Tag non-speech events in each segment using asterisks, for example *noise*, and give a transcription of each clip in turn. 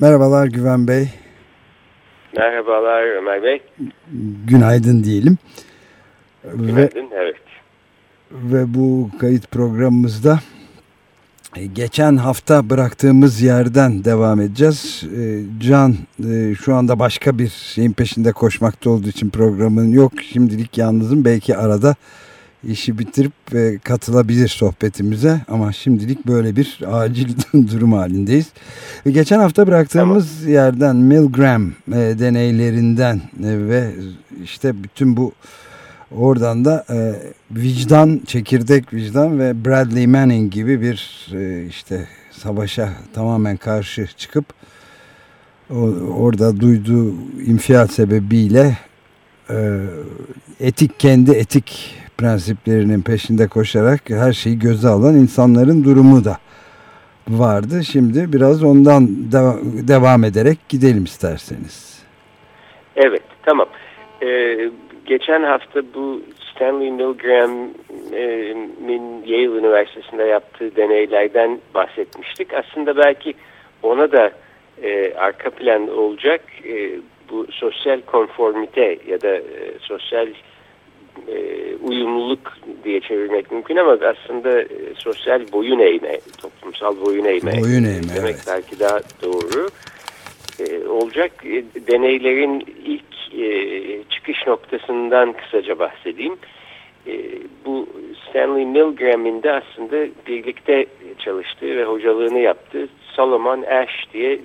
Merhabalar Güven Bey. Merhabalar Ömer Bey. Günaydın diyelim. Günaydın, ve, evet. Ve bu kayıt programımızda e, geçen hafta bıraktığımız yerden devam edeceğiz. E, Can e, şu anda başka bir şeyin peşinde koşmakta olduğu için programın yok. Şimdilik yalnızım. Belki arada işi bitirip e, katılabilir sohbetimize ama şimdilik böyle bir acil *laughs* durum halindeyiz. Geçen hafta bıraktığımız tamam. yerden Milgram e, deneylerinden e, ve işte bütün bu oradan da e, vicdan, çekirdek vicdan ve Bradley Manning gibi bir e, işte savaşa tamamen karşı çıkıp o, orada duyduğu infial sebebiyle e, etik kendi etik prensiplerinin peşinde koşarak her şeyi göze alan insanların durumu da vardı. Şimdi biraz ondan de devam ederek gidelim isterseniz. Evet, tamam. Ee, geçen hafta bu Stanley Milgram'in Yale Üniversitesi'nde yaptığı deneylerden bahsetmiştik. Aslında belki ona da e, arka plan olacak e, bu sosyal konformite ya da e, sosyal e, uyumluluk diye çevirmek mümkün ama aslında e, sosyal boyun eğme, toplumsal boyun eğme, boyun eğme demek evet. belki daha doğru e, olacak. E, deneylerin ilk e, çıkış noktasından kısaca bahsedeyim. E, bu Stanley Milgram'in de aslında birlikte çalıştığı ve hocalığını yaptığı Solomon Ash diye e,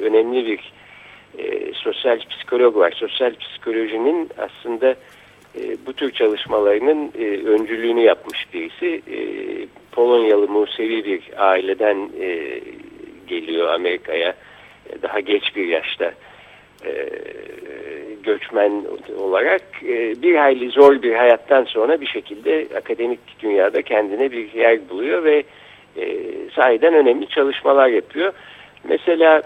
önemli bir e, sosyal psikolog var. Sosyal psikolojinin aslında e, bu tür çalışmalarının e, öncülüğünü yapmış birisi. E, Polonyalı Musevi bir aileden e, geliyor Amerika'ya e, daha geç bir yaşta e, göçmen olarak e, bir hayli zor bir hayattan sonra bir şekilde akademik dünyada kendine bir yer buluyor ve e, sahiden önemli çalışmalar yapıyor. Mesela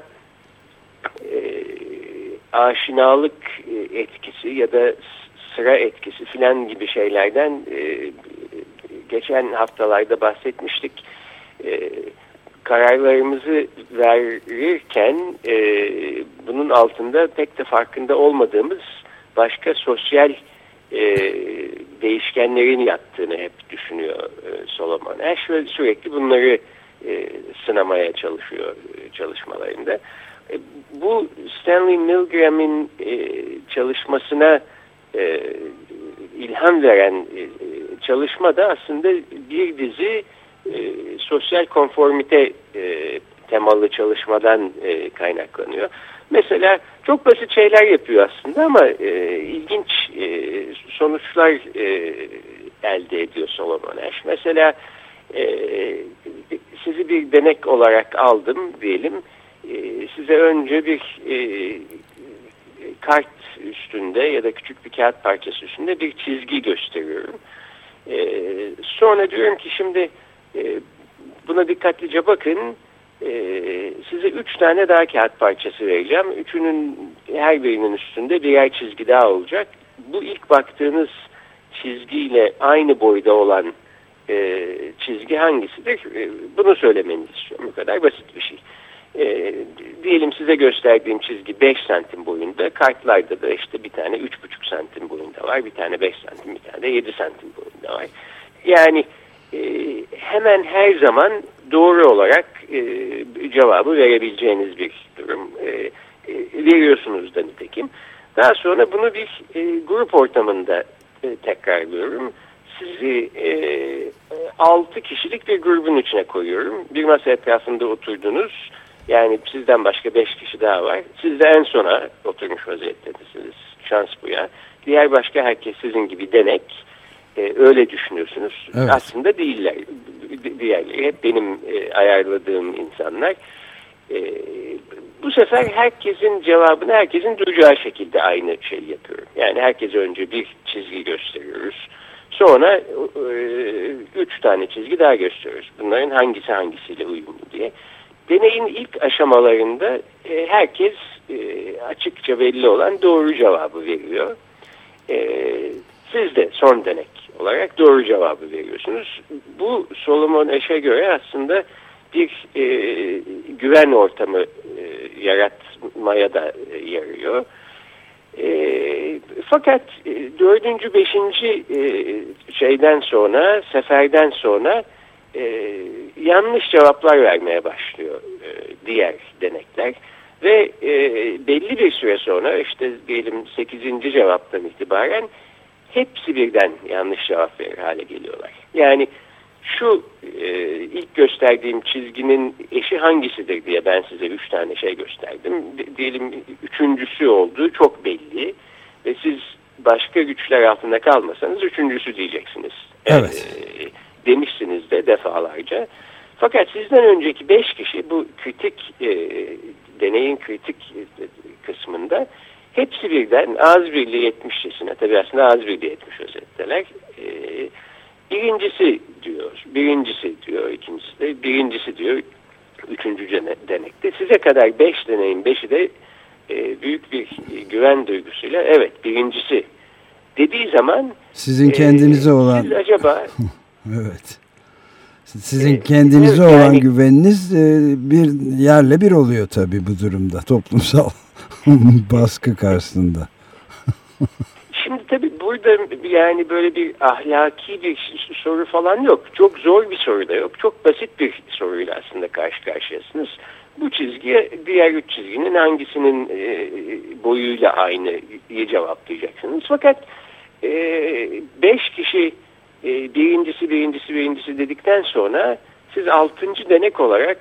e, aşinalık e, etkisi ya da sıra etkisi filan gibi şeylerden e, geçen haftalarda bahsetmiştik. E, kararlarımızı verirken e, bunun altında pek de farkında olmadığımız başka sosyal değişkenlerin yattığını hep düşünüyor e, Solomon Ash ve sürekli bunları sınamaya çalışıyor çalışmalarında. Bu Stanley Milgram'in e, çalışmasına e, ilham veren e, çalışma da aslında bir dizi e, sosyal konformite e, temalı çalışmadan e, kaynaklanıyor. Mesela çok basit şeyler yapıyor aslında ama e, ilginç e, sonuçlar e, elde ediyor Solomon Ash. Mesela e, sizi bir denek olarak aldım diyelim. E, size önce bir e, kart üstünde ya da küçük bir kağıt parçası üstünde bir çizgi gösteriyorum. E, sonra diyorum ki şimdi e, buna dikkatlice bakın. E, size üç tane daha kağıt parçası vereceğim. Üçünün her birinin üstünde birer çizgi daha olacak. Bu ilk baktığınız çizgiyle aynı boyda olan e, çizgi hangisidir? E, bunu söylemenizi istiyorum. Bu kadar basit bir şey. E, diyelim size gösterdiğim çizgi 5 santim boyunda. Kartlarda da işte bir tane 3,5 santim boyunda var. Bir tane 5 santim, bir tane de 7 santim boyunda var. Yani e, hemen her zaman doğru olarak e, cevabı verebileceğiniz bir durum. E, e, veriyorsunuz da nitekim. Daha sonra bunu bir e, grup ortamında e, tekrarlıyorum. Sizi e, 6 kişilik bir grubun içine koyuyorum. Bir masa etrafında oturdunuz yani sizden başka beş kişi daha var. Siz de en sona oturmuş vaziyettesiniz. Şans bu ya. Diğer başka herkes sizin gibi denek. Ee, öyle düşünüyorsunuz. Evet. Aslında değiller. Diğerleri hep benim e, ayarladığım insanlar. E, bu sefer herkesin cevabını herkesin duyacağı şekilde aynı şeyi yapıyorum. Yani herkese önce bir çizgi gösteriyoruz. Sonra e, üç tane çizgi daha gösteriyoruz. Bunların hangisi hangisiyle uyumlu diye. Deneyin ilk aşamalarında e, herkes e, açıkça belli olan doğru cevabı veriyor. E, siz de son denek olarak doğru cevabı veriyorsunuz. Bu Solomon Eş'e göre aslında bir e, güven ortamı e, yaratmaya da e, yarıyor. E, fakat e, dördüncü, beşinci e, şeyden sonra, seferden sonra e, yanlış cevaplar vermeye başlıyor e, diğer denekler. Ve e, belli bir süre sonra işte diyelim sekizinci cevaptan itibaren hepsi birden yanlış cevap verir hale geliyorlar. Yani şu e, ilk gösterdiğim çizginin eşi hangisidir diye ben size üç tane şey gösterdim. D diyelim üçüncüsü olduğu çok belli ve siz başka güçler altında kalmasanız üçüncüsü diyeceksiniz. Evet. E, demişsiniz de defalarca. Fakat sizden önceki beş kişi bu kritik e, deneyin kritik kısmında hepsi birden ağız birliği etmişçesine tabi aslında ağız birliği etmiş özetteler. E, birincisi diyor, birincisi diyor, ikincisi de birincisi diyor, üçüncü denekte. Size kadar beş deneyin beşi de e, büyük bir güven duygusuyla evet birincisi dediği zaman sizin kendinize e, olan siz acaba *laughs* evet sizin kendinize evet, olan yani, güveniniz e, bir yerle bir oluyor tabii bu durumda toplumsal *laughs* baskı karşısında. Şimdi tabii burada yani böyle bir ahlaki bir soru falan yok. Çok zor bir soru da yok. Çok basit bir soruyla aslında karşı karşıyasınız. Bu çizgiye diğer üç çizginin hangisinin e, boyuyla aynı diye cevaplayacaksınız. Fakat e, beş kişi e, birincisi birincisi birincisi dedikten sonra siz altıncı denek olarak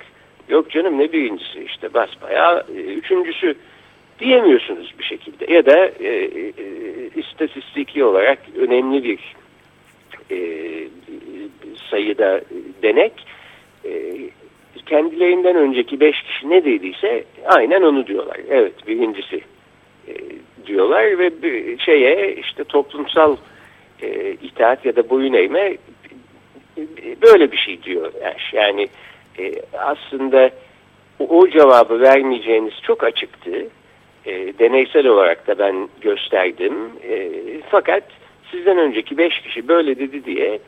yok canım ne birincisi işte basbayağı e, üçüncüsü diyemiyorsunuz bir şekilde. Ya da e, e, istatistiki olarak önemli bir e, sayıda denek e, kendilerinden önceki beş kişi ne dediyse aynen onu diyorlar. Evet birincisi e, diyorlar ve bir şeye işte toplumsal e, itaat ya da boyun eğme böyle bir şey diyor. Yani, e, aslında o, o cevabı vermeyeceğiniz çok açıktı. E, deneysel olarak da ben gösterdim. E, fakat sizden önceki beş kişi böyle dedi diye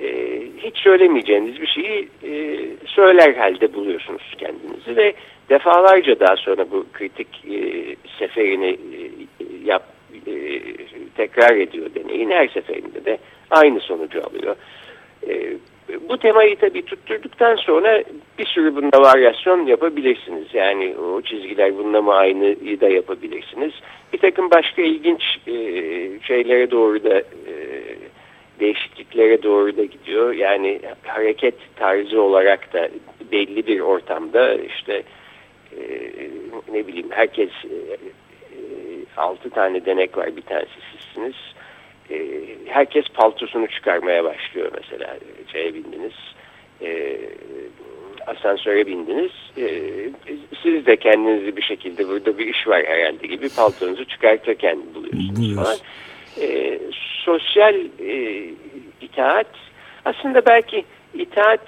e, hiç söylemeyeceğiniz bir şeyi e, söyler halde buluyorsunuz kendinizi ve defalarca daha sonra bu kritik e, seferini e, yap, e, tekrar ediyor deneyin. Her seferinde de aynı sonucu alıyor. E, bu temayı tabii tutturduktan sonra bir sürü bunda varyasyon yapabilirsiniz. Yani o çizgiler bununla mı aynı da yapabilirsiniz. Bir takım başka ilginç e, şeylere doğru da değişikliklere doğru da gidiyor. Yani hareket tarzı olarak da belli bir ortamda işte ne bileyim herkes e, altı tane denek var bir tanesi sizsiniz. E, herkes paltosunu çıkarmaya başlıyor mesela. Şeye bindiniz e, asansöre bindiniz. E, siz de kendinizi bir şekilde burada bir iş var herhalde gibi paltonuzu çıkartırken buluyorsunuz falan. E, sosyal e, itaat aslında belki itaat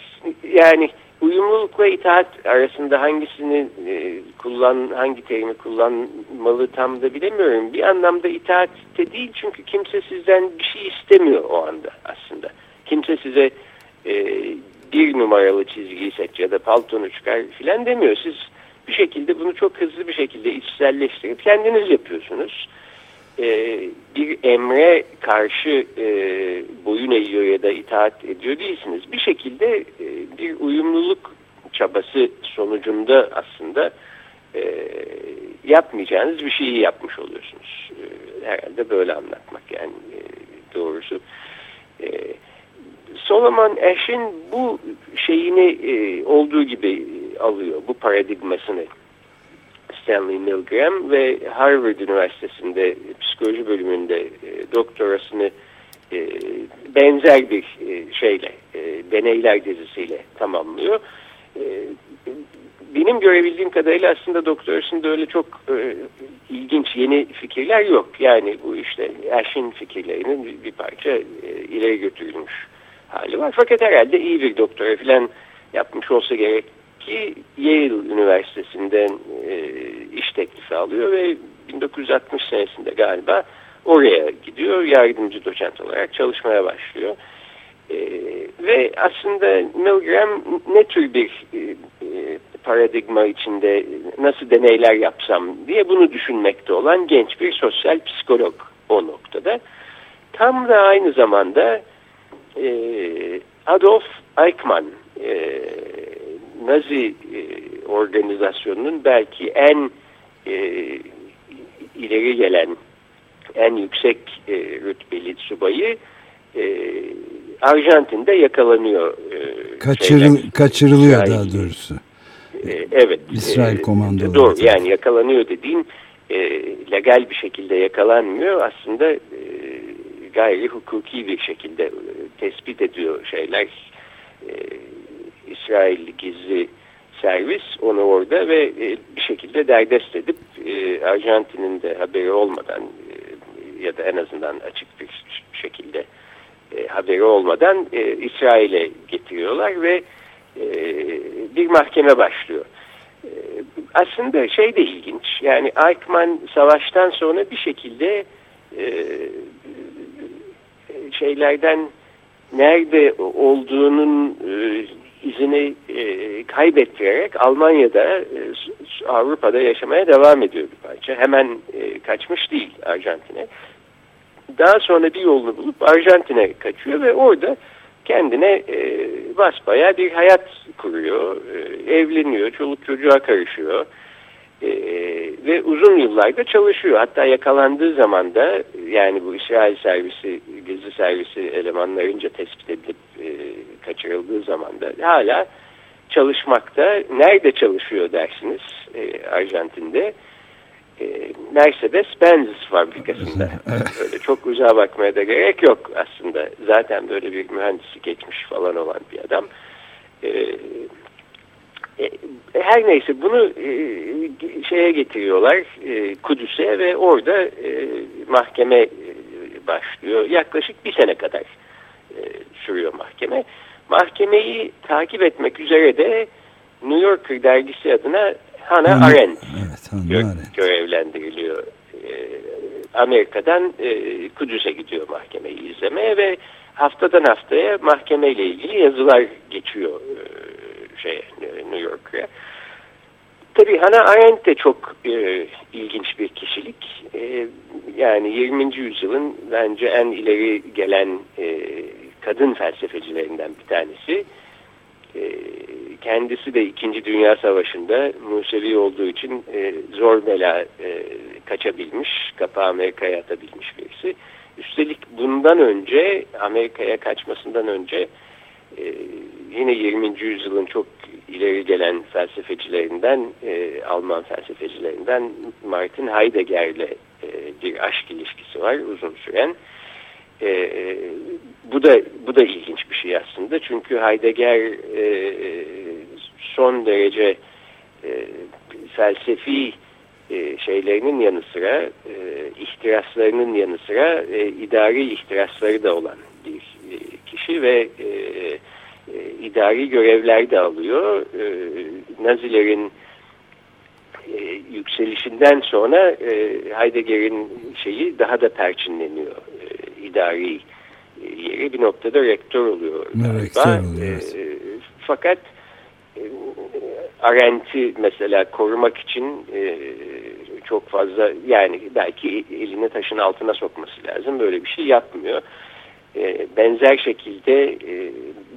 yani uyumluluk ve itaat arasında hangisini e, kullan, hangi terimi kullanmalı tam da bilemiyorum. Bir anlamda itaatte değil çünkü kimse sizden bir şey istemiyor o anda aslında. Kimse size e, bir numaralı çizgiyi seç ya da paltonu çıkar filan demiyor. Siz bir şekilde bunu çok hızlı bir şekilde içselleştirip kendiniz yapıyorsunuz e, bir emre karşı e, boyun eğiyor ya da itaat ediyor değilsiniz. Bir şekilde e, bir uyumluluk çabası sonucunda aslında yapmayacağınız bir şeyi yapmış oluyorsunuz. Herhalde böyle anlatmak yani doğrusu. E, Solomon Ash'in bu şeyini olduğu gibi alıyor, bu paradigmasını Stanley Milgram ve Harvard Üniversitesi'nde psikoloji bölümünde e, doktorasını e, benzer bir e, şeyle, e, deneyler dizisiyle tamamlıyor. E, benim görebildiğim kadarıyla aslında doktorasında öyle çok e, ilginç yeni fikirler yok. Yani bu işte Ash'in fikirlerinin bir, bir parça e, ileri götürülmüş hali var. Fakat herhalde iyi bir doktora falan yapmış olsa gerek ki Yale Üniversitesi'nden e, iş teklifi alıyor ve 1960 senesinde galiba oraya gidiyor. Yardımcı doçent olarak çalışmaya başlıyor. E, ve aslında Milgram ne tür bir e, e, paradigma içinde nasıl deneyler yapsam diye bunu düşünmekte olan genç bir sosyal psikolog o noktada. Tam da aynı zamanda e, Adolf Eichmann e, Nazi e, organizasyonunun belki en e, ileri gelen en yüksek e, rütbeli subayı e, Arjantin'de yakalanıyor. E, Kaçırıl, kaçırılıyor İsrail, daha doğrusu. E, evet. İsrail e, komandoları. Doğru yani yakalanıyor dediğim e, legal bir şekilde yakalanmıyor. Aslında e, gayri hukuki bir şekilde e, tespit ediyor şeyler. E, İsrail gizli servis onu orada ve e, bir şekilde derdest edip e, Arjantin'in de haberi olmadan e, ya da en azından açık bir şekilde e, haberi olmadan e, İsrail'e getiriyorlar ve e, bir mahkeme başlıyor. E, aslında şey de ilginç yani Eichmann savaştan sonra bir şekilde e, şeylerden nerede olduğunun e, izini e, kaybettirerek Almanya'da e, Avrupa'da yaşamaya devam ediyor bir parça. Hemen e, kaçmış değil Arjantin'e. Daha sonra bir yolunu bulup Arjantin'e kaçıyor ve orada kendine e, basbaya bir hayat kuruyor. E, evleniyor, çoluk çocuğa karışıyor. E, ve uzun yıllarda çalışıyor. Hatta yakalandığı zaman da yani bu İsrail servisi, gizli servisi elemanlarınca tespit edilip e, kaçırıldığı zaman da hala çalışmakta. Nerede çalışıyor dersiniz e, Arjantin'de? E, Mercedes-Benz fabrikasında. *laughs* Öyle çok uzağa bakmaya da gerek yok aslında. Zaten böyle bir mühendisi geçmiş falan olan bir adam. E, e, her neyse bunu e, şeye getiriyorlar e, Kudüs'e ve orada e, mahkeme e, başlıyor. Yaklaşık bir sene kadar e, sürüyor mahkeme. Mahkemeyi takip etmek üzere de New Yorker dergisi adına Hannah Arendt, evet, Hannah gö Arendt. görevlendiriliyor. E, Amerika'dan e, Kudüs'e gidiyor mahkemeyi izlemeye ve haftadan haftaya mahkemeyle ilgili yazılar geçiyor e, şey New York'a. Tabii Hannah Arendt de çok e, ilginç bir kişilik. E, yani 20. yüzyılın bence en ileri gelen e, kadın felsefecilerinden bir tanesi. E, kendisi de 2. Dünya Savaşı'nda Musevi olduğu için e, zor bela e, kaçabilmiş, kapağı Amerika'ya atabilmiş birisi. Üstelik bundan önce, Amerika'ya kaçmasından önce e, yine 20. yüzyılın çok ileri gelen felsefecilerinden, e, Alman felsefecilerinden Martin Heidegger'le e, bir aşk ilişkisi var uzun süren. E, bu da bu da ilginç bir şey aslında çünkü Heidegger e, son derece e, felsefi e, şeylerinin yanı sıra e, ihtiraslarının yanı sıra e, idari ihtirasları da olan bir e, kişi ve e, e, idari görevler de alıyor. E, Nazilerin e, yükselişinden sonra e, Heidegger'in şeyi daha da perçinleniyor. E, idari e, yeri bir noktada rektör oluyor. Rektör oluyor. E, fakat e, Arendt'i mesela korumak için e, çok fazla yani belki elini taşın altına sokması lazım. Böyle bir şey yapmıyor. E, benzer şekilde e,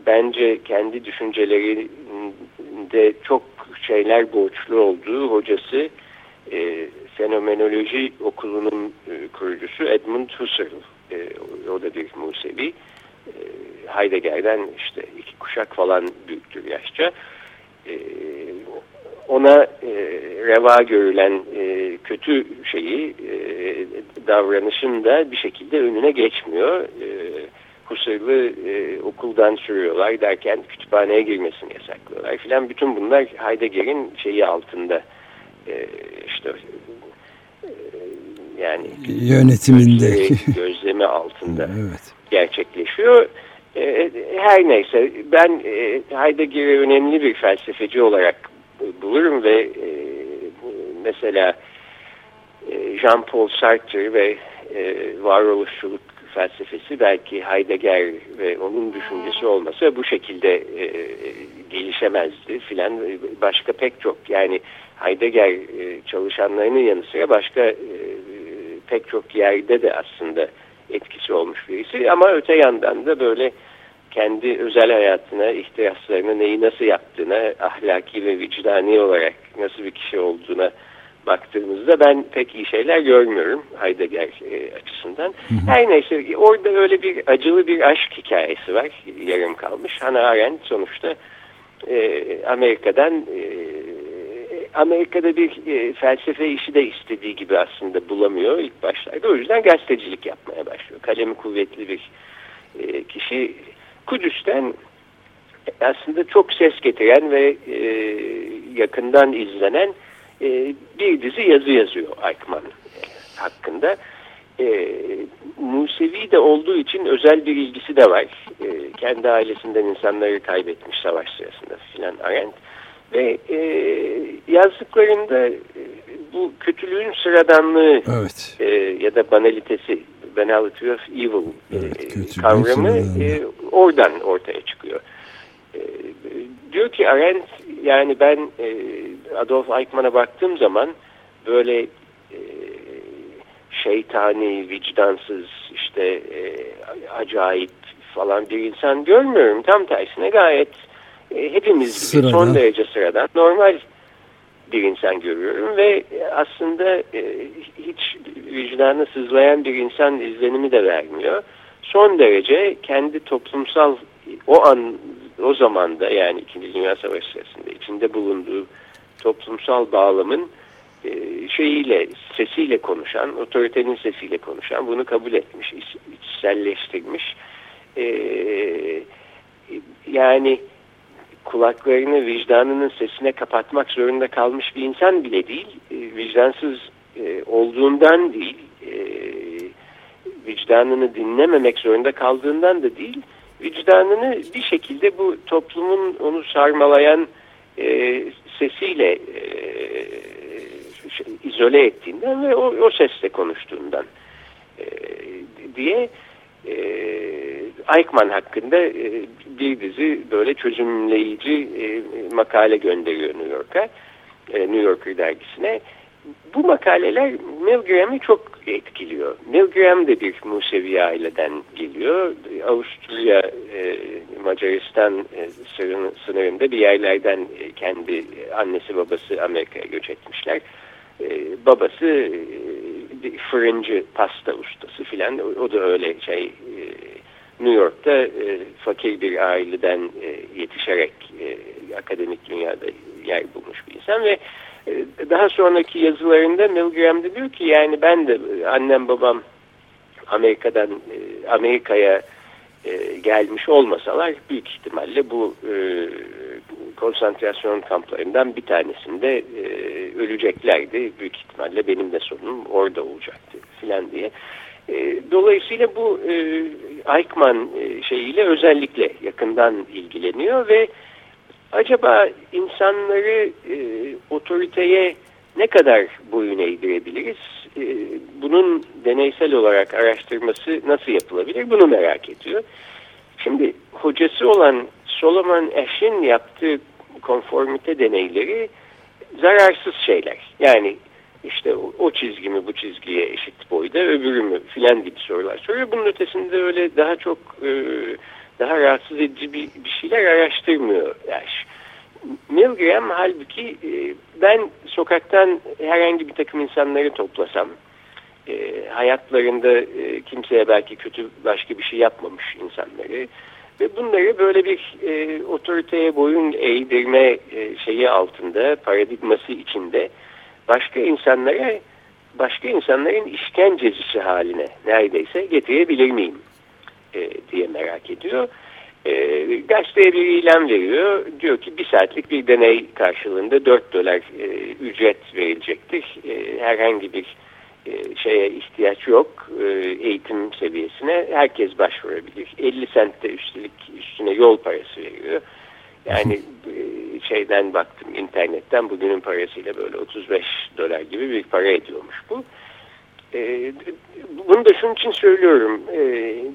bence kendi düşüncelerinde çok şeyler borçlu olduğu hocası e, fenomenoloji okulunun e, kurucusu Edmund Husserl. E, o da bir Musevi. E, Heidegger'den işte iki kuşak falan büyüktür yaşça. E, ona e, reva görülen kötü şeyi e, davranışın da bir şekilde önüne geçmiyor. E, okuldan sürüyorlar derken kütüphaneye girmesini yasaklıyorlar filan. Bütün bunlar Heidegger'in şeyi altında işte yani yönetiminde gözleri, gözlemi altında *laughs* evet. gerçekleşiyor. E, her neyse ben e, Heidegger'i önemli bir felsefeci olarak bulurum ve e, mesela e, Jean-Paul Sartre ve varoluşçuluk felsefesi belki Heidegger ve onun düşüncesi olmasa bu şekilde gelişemezdi filan. Başka pek çok yani Heidegger çalışanlarının yanı sıra başka pek çok yerde de aslında etkisi olmuş birisi. Ama öte yandan da böyle kendi özel hayatına, ihtiraslarına neyi nasıl yaptığına, ahlaki ve vicdani olarak nasıl bir kişi olduğuna baktığımızda ben pek iyi şeyler görmüyorum Heidegger e, açısından. Hı hı. Her neyse orada öyle bir acılı bir aşk hikayesi var. Yarım kalmış. Hannah Arendt sonuçta e, Amerika'dan e, Amerika'da bir e, felsefe işi de istediği gibi aslında bulamıyor ilk başlarda. O yüzden gazetecilik yapmaya başlıyor. Kalemi kuvvetli bir e, kişi. Kudüs'ten aslında çok ses getiren ve e, yakından izlenen e, bir dizi yazı yazıyor Aikman hakkında. E, Musevi de olduğu için özel bir ilgisi de var. E, kendi ailesinden insanları kaybetmiş savaş sırasında filan Arendt. Ve e, yazdıklarında e, bu kötülüğün sıradanlığı evet. e, ya da banalitesi, banality of evil evet, e, kavramı e, oradan ortaya çıkıyor. E, diyor ki Arendt yani ben e, Adolf Eichmann'a baktığım zaman böyle e, şeytani, vicdansız, işte e, acayip falan bir insan görmüyorum. Tam tersine gayet e, hepimiz gibi Sırada. son derece sıradan normal bir insan görüyorum ve aslında e, hiç vicdanı sızlayan bir insan izlenimi de vermiyor. Son derece kendi toplumsal o an o zamanda yani İkinci Dünya Savaşı sırasında içinde bulunduğu toplumsal bağlamın e, şeyiyle, sesiyle konuşan, otoritenin sesiyle konuşan, bunu kabul etmiş, içselleştirmiş. E, yani kulaklarını vicdanının sesine kapatmak zorunda kalmış bir insan bile değil, e, vicdansız e, olduğundan değil, e, vicdanını dinlememek zorunda kaldığından da değil, vicdanını bir şekilde bu toplumun onu sarmalayan e, sesiyle şey, izole ettiğinden ve o, sesle konuştuğundan diye Eichmann hakkında e, bir dizi böyle çözümleyici e, makale gönderiyor New York'a, e, New Yorker dergisine. Bu makaleler Milgram'ı çok etkiliyor. Milgram de bir Musevi aileden geliyor. Avusturya, Macaristan e, sınırında bir yerlerden kendi annesi babası Amerika'ya göç etmişler. Babası e, fırıncı pasta ustası filan. O, da öyle şey New York'ta e, fakir bir aileden e, yetişerek e, akademik dünyada yer bulmuş bir insan ve e, daha sonraki yazılarında Milgram diyor ki yani ben de annem babam Amerika'dan e, Amerika'ya e, gelmiş olmasalar büyük ihtimalle bu konsantrasyon kamplarından bir tanesinde öleceklerdi. Büyük ihtimalle benim de sonum orada olacaktı filan diye. Dolayısıyla bu Eichmann şeyiyle özellikle yakından ilgileniyor ve acaba insanları e, otoriteye ne kadar boyun eğdirebiliriz? E, bunun deneysel olarak araştırması nasıl yapılabilir? Bunu merak ediyor. Şimdi hocası olan Solomon Ash'in yaptığı konformite deneyleri zararsız şeyler. Yani işte o, o çizgi mi bu çizgiye eşit boyda öbürü mü filan gibi sorular soruyor. Bunun ötesinde öyle daha çok e, daha rahatsız edici bir, bir şeyler araştırmıyor Ash. Milgram halbuki e, ben sokaktan herhangi bir takım insanları toplasam e, hayatlarında e, kimseye belki kötü başka bir şey yapmamış insanları ve bunları böyle bir otoriteye boyun eğdirme şeyi altında paradigması içinde başka insanlara başka insanların işkencecisi haline neredeyse getirebilir miyim e, diye merak ediyor. E, gazeteye bir ilan veriyor. Diyor ki bir saatlik bir deney karşılığında 4 dolar e, ücret verilecektir. E, herhangi bir e, şeye ihtiyaç yok e, eğitim seviyesine. Herkes başvurabilir. 50 sent de üstelik üstüne yol parası veriyor. Yani e, şeyden baktım internetten bugünün parasıyla böyle 35 dolar gibi bir para ediyormuş bu. E, bunu da şunun için söylüyorum. E,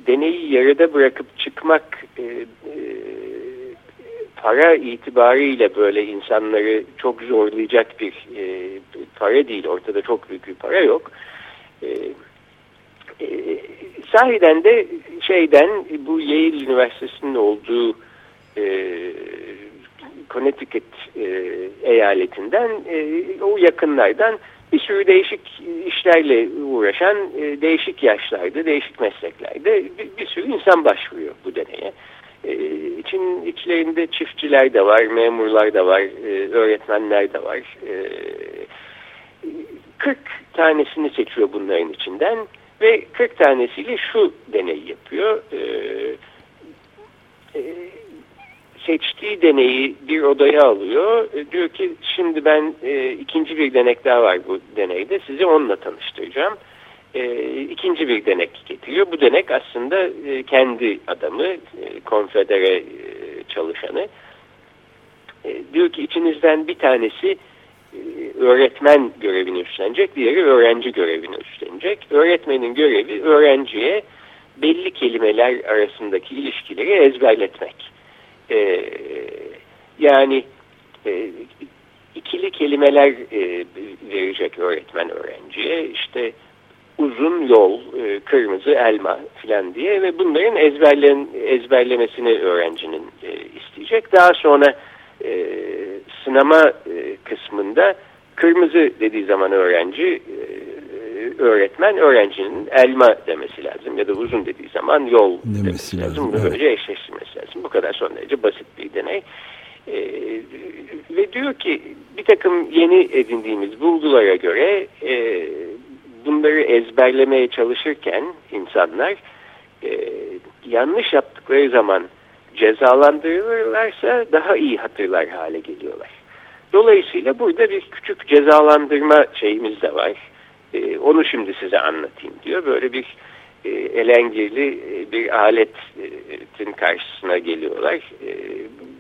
deneyi yarıda bırakıp çıkmak para itibariyle böyle insanları çok zorlayacak bir para değil. Ortada çok büyük bir para yok. Sahiden de şeyden bu Yale Üniversitesi'nin olduğu e, Connecticut e, eyaletinden e, o yakınlardan bir sürü değişik işlerle uğraşan e, değişik yaşlarda, değişik mesleklerde bir, bir sürü insan başvuruyor bu deneye. E, için içlerinde çiftçiler de var, memurlar da var, e, öğretmenler de var. E, 40 tanesini seçiyor bunların içinden ve 40 tanesiyle şu deneyi yapıyor. E, e, seçtiği deneyi bir odaya alıyor. E, diyor ki şimdi ben e, ikinci bir denek daha var bu deneyde. Sizi onunla tanıştıracağım. E, ikinci bir denek getiriyor. Bu denek aslında e, kendi adamı, e, konfedere e, çalışanı. E, diyor ki içinizden bir tanesi e, öğretmen görevini üstlenecek, diğeri öğrenci görevini üstlenecek. Öğretmenin görevi öğrenciye belli kelimeler arasındaki ilişkileri ezberletmek. E, yani e, ikili kelimeler e, verecek öğretmen öğrenciye. İşte uzun yol, e, kırmızı elma filan diye ve bunların ezberlen, ezberlemesini öğrencinin e, isteyecek. Daha sonra e, sınama e, kısmında kırmızı dediği zaman öğrenci e, öğretmen öğrencinin elma demesi lazım ya da uzun dediği zaman yol demesi, demesi lazım. lazım. Bunu evet. böylece eşleştirmesi lazım. Bu kadar son derece basit bir deney. E, ve diyor ki bir takım yeni edindiğimiz bulgulara göre e, bunları ezberlemeye çalışırken insanlar e, yanlış yaptıkları zaman cezalandırılırlarsa daha iyi hatırlar hale geliyorlar. Dolayısıyla burada bir küçük cezalandırma şeyimiz de var. E, onu şimdi size anlatayım diyor. Böyle bir e, elengirli e, bir aletin karşısına geliyorlar. E,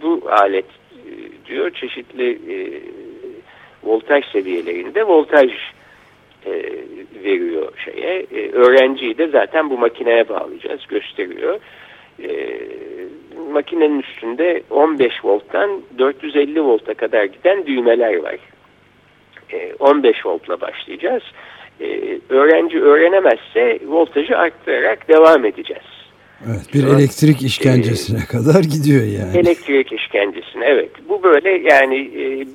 bu alet e, diyor çeşitli e, voltaj seviyelerinde voltaj e, veriyor şeye. E, öğrenciyi de zaten bu makineye bağlayacağız gösteriyor. E, makinenin üstünde 15 volttan 450 volta kadar giden düğmeler var. E, 15 voltla başlayacağız. E, öğrenci öğrenemezse voltajı arttırarak devam edeceğiz. Evet, bir Sonra, elektrik işkencesine e, kadar gidiyor yani. Elektrik işkencesine evet. Bu böyle yani e,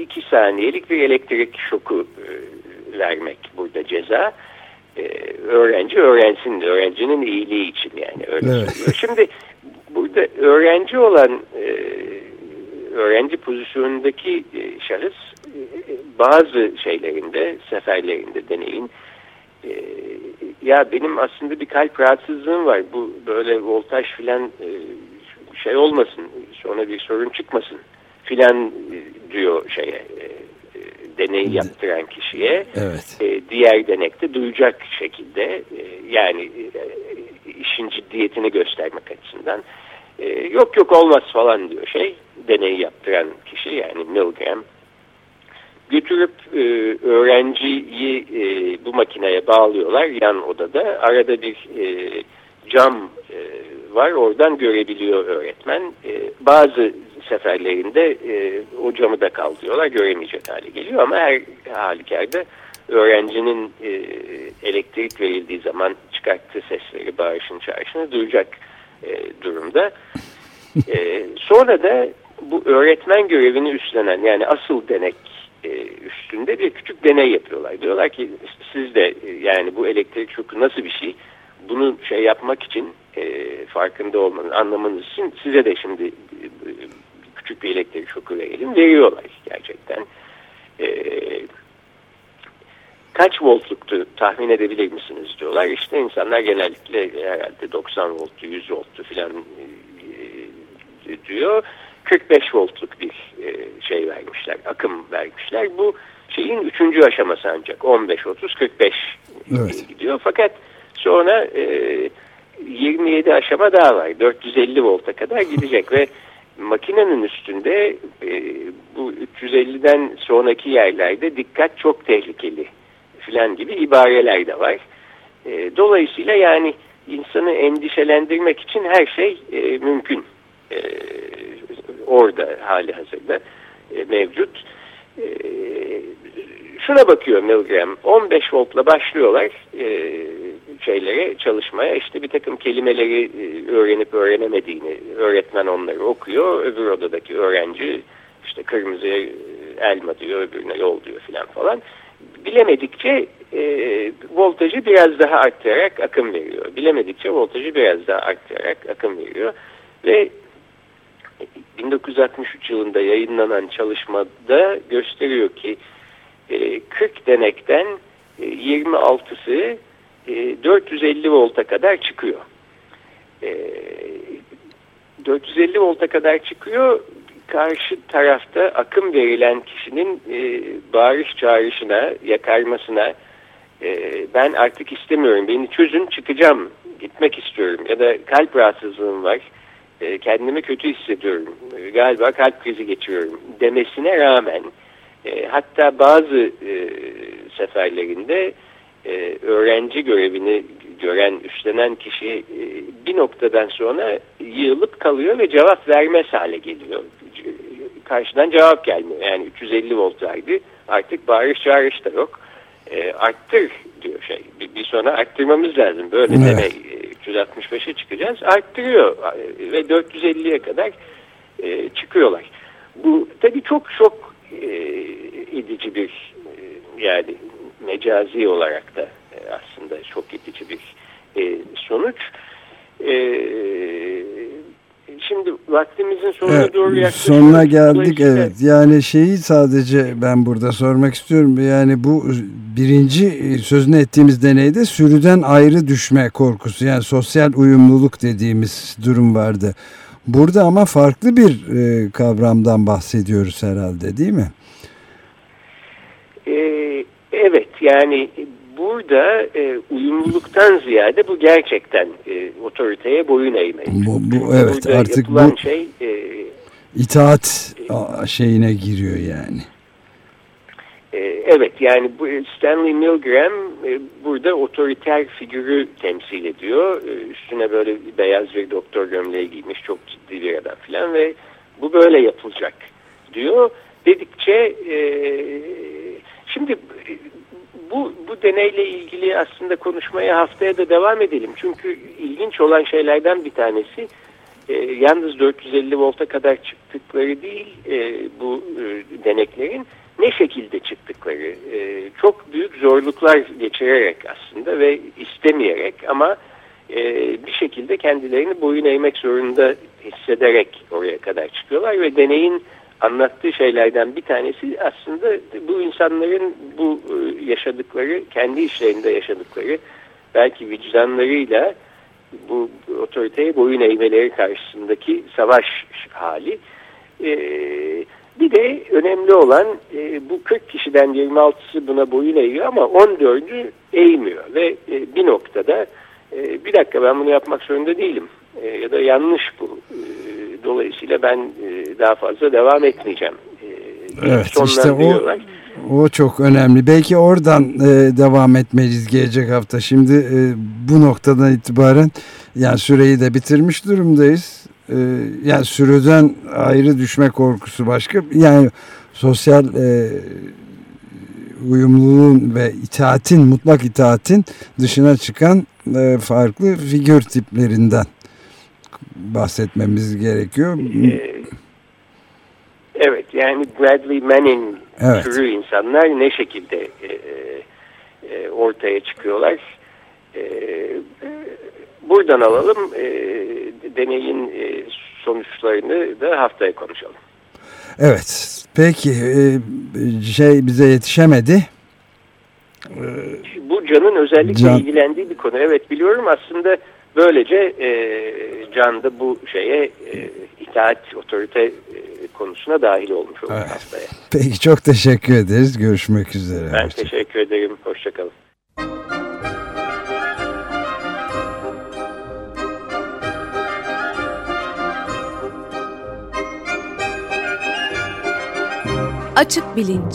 iki saniyelik bir elektrik şoku e, vermek burada ceza. E, öğrenci öğrensin, öğrencinin iyiliği için yani öyle evet. Şimdi burada öğrenci olan e, öğrenci pozisyonundaki şahıs bazı şeylerinde, seferlerinde deneyin e, ya benim aslında bir kalp rahatsızlığım var. Bu böyle voltaj filan e, şey olmasın, sonra bir sorun çıkmasın filan e, diyor şeye e, e deneyi yaptıran kişiye. Evet. E, diğer denekte duyacak şekilde e, yani e, işin ciddiyetini göstermek açısından e, yok yok olmaz falan diyor şey deneyi yaptıran kişi yani Milgram götürüp e, öğrenciyi e, bu makineye bağlıyorlar yan odada. Arada bir e, cam e, var. Oradan görebiliyor öğretmen. E, bazı seferlerinde e, o camı da kaldırıyorlar. Göremeyecek hale geliyor ama her halükarda öğrencinin e, elektrik verildiği zaman çıkarttığı sesleri bağırışın çağrışını duyacak e, durumda. E, sonra da bu öğretmen görevini üstlenen yani asıl denek üstünde bir küçük deney yapıyorlar. Diyorlar ki siz de e, yani bu elektrik şoku nasıl bir şey bunu şey yapmak için e, farkında olmanın anlamanız için size de şimdi e, küçük bir elektrik şoku verelim veriyorlar gerçekten. E, kaç voltluktu tahmin edebilir misiniz diyorlar. İşte insanlar genellikle herhalde 90 volttu 100 volttu filan e, diyor. 45 voltluk bir e, şey vermişler, akım vermişler. Bu şeyin üçüncü aşaması ancak 15, 30, 45 evet. gidiyor. Fakat sonra e, 27 aşama daha var. 450 volta kadar gidecek ve makinenin üstünde e, bu 350'den sonraki yerlerde dikkat çok tehlikeli filan gibi ibareler de var. E, dolayısıyla yani insanı endişelendirmek için her şey e, mümkün. E, orada hali hazırda e, mevcut. E, şuna bakıyor Milgram 15 voltla başlıyorlar e, şeylere çalışmaya. İşte bir takım kelimeleri e, öğrenip öğrenemediğini öğretmen onları okuyor. Öbür odadaki öğrenci işte kırmızı e, elma diyor öbürüne yol diyor filan falan. Bilemedikçe e, voltajı biraz daha arttırarak akım veriyor. Bilemedikçe voltajı biraz daha arttırarak akım veriyor. Ve 1963 yılında yayınlanan çalışmada gösteriyor ki 40 e, denekten 26'sı e, 450 e, volta kadar çıkıyor. 450 volta kadar çıkıyor. Karşı tarafta akım verilen kişinin bağırış çağrışına, yakarmasına ben artık istemiyorum, beni çözün çıkacağım, gitmek istiyorum ya da kalp rahatsızlığım var kendimi kötü hissediyorum, galiba kalp krizi geçiriyorum demesine rağmen e, hatta bazı e, seferlerinde e, öğrenci görevini gören, üstlenen kişi e, bir noktadan sonra yığılıp kalıyor ve cevap vermez hale geliyor. Karşıdan cevap gelmiyor. Yani 350 voltaydı. Artık bağırış çağırış da yok. E, arttır diyor şey. Bir, bir sonra arttırmamız lazım. Böyle evet. deme 365'e çıkacağız. Arttırıyor ve 450'ye kadar e, çıkıyorlar. Bu tabii çok çok e, edici bir e, yani mecazi olarak da e, aslında çok edici bir e, sonuç. E, vaktimizin sonuna evet, doğru yaklaşıyoruz. Sonuna geldik evet. Yani şeyi sadece ben burada sormak istiyorum. Yani bu birinci e, sözünü ettiğimiz deneyde sürüden ayrı düşme korkusu yani sosyal uyumluluk dediğimiz durum vardı. Burada ama farklı bir e, kavramdan bahsediyoruz herhalde değil mi? E, evet yani burada e, uyumluluktan ziyade bu gerçekten e, otoriteye boyun eğmek. Bu, bu evet burada artık bu şey e, itaat e, şeyine giriyor yani. E, evet yani bu Stanley Milgram e, burada otoriter figürü temsil ediyor. Üstüne böyle beyaz bir doktor gömleği giymiş çok ciddi bir adam filan ve bu böyle yapılacak diyor. Dedikçe şimdi bu, bu deneyle ilgili aslında konuşmaya haftaya da devam edelim. Çünkü ilginç olan şeylerden bir tanesi yalnız 450 volta kadar çıktıkları değil bu deneklerin ne şekilde çıktıkları e, çok büyük zorluklar geçirerek aslında ve istemeyerek ama e, bir şekilde kendilerini boyun eğmek zorunda hissederek oraya kadar çıkıyorlar ve deneyin anlattığı şeylerden bir tanesi aslında bu insanların bu e, yaşadıkları, kendi işlerinde yaşadıkları belki vicdanlarıyla bu otoriteye boyun eğmeleri karşısındaki savaş hali. Ee, bir de önemli olan e, bu 40 kişiden 26'sı buna boyun eğiyor ama 14'ü eğmiyor ve e, bir noktada e, bir dakika ben bunu yapmak zorunda değilim e, ya da yanlış bu. E, dolayısıyla ben e, daha fazla devam etmeyeceğim. E, evet işte o, o çok önemli. Belki oradan e, devam etmeliyiz gelecek hafta. Şimdi e, bu noktadan itibaren yani süreyi de bitirmiş durumdayız e, yani sürüden ayrı düşme korkusu başka yani sosyal e, uyumluluğun ve itaatin mutlak itaatin dışına çıkan e, farklı figür tiplerinden bahsetmemiz gerekiyor. Ee, evet yani Bradley Manning evet. türü insanlar ne şekilde e, e, ortaya çıkıyorlar? E, buradan alalım. E, deneyin e, sonuçlarını da haftaya konuşalım. Evet. Peki e, şey bize yetişemedi. Bu Can'ın özellikle Can... ilgilendiği bir konu. Evet biliyorum aslında böylece e, Can da bu şeye e, itaat, otorite e, konusuna dahil olmuş olduk evet. haftaya. Peki çok teşekkür ederiz. Görüşmek üzere. Ben teşekkür ederim. Hoşçakalın. Açık Bilinç